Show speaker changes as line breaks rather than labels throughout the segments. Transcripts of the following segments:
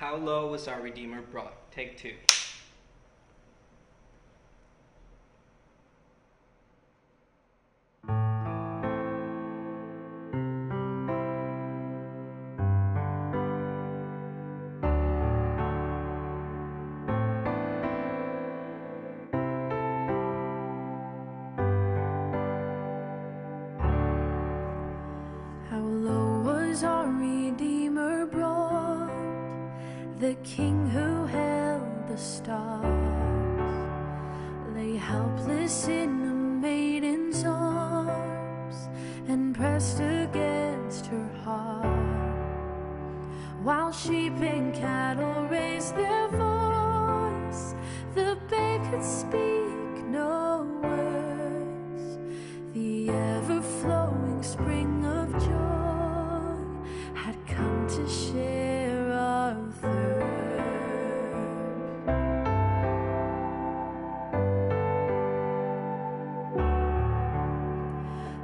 How low was our Redeemer brought? Take two.
The King who held the stars, lay helpless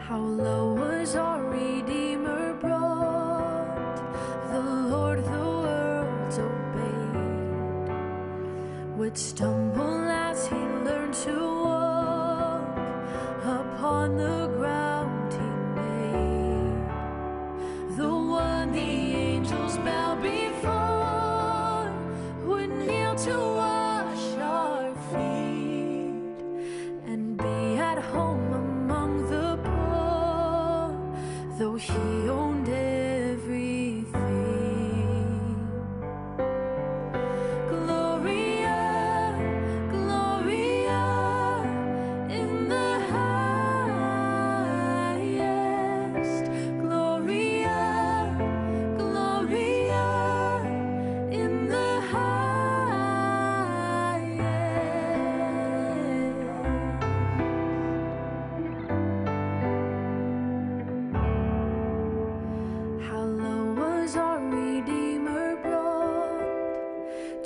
How low was our Redeemer brought? The Lord the worlds obeyed would stumble as he learned to walk upon the ground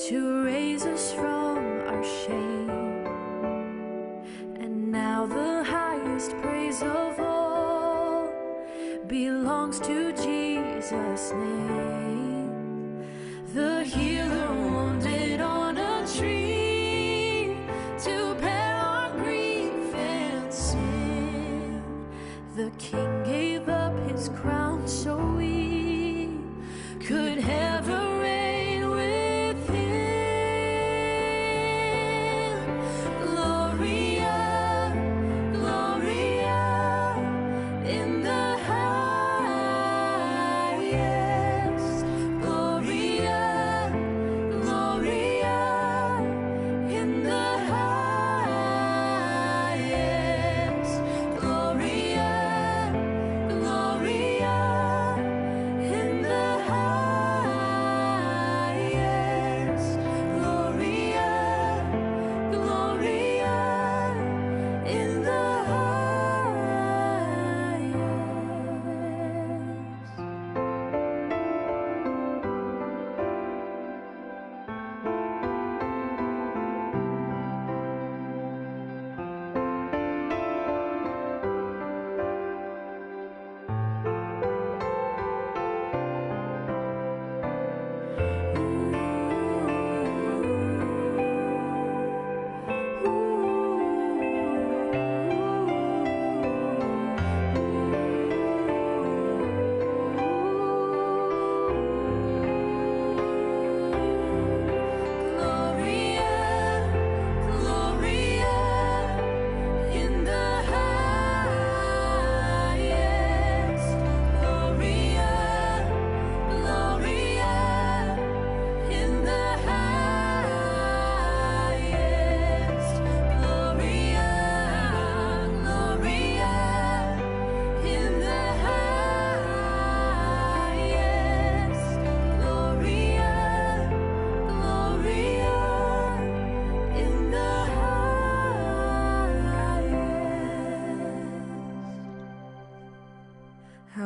to raise us from our shame? And now the highest praise of all belongs to Jesus' name. The healer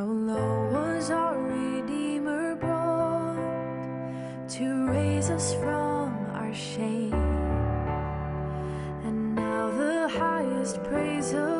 Low was our Redeemer brought to raise us from our shame? And now the highest praise of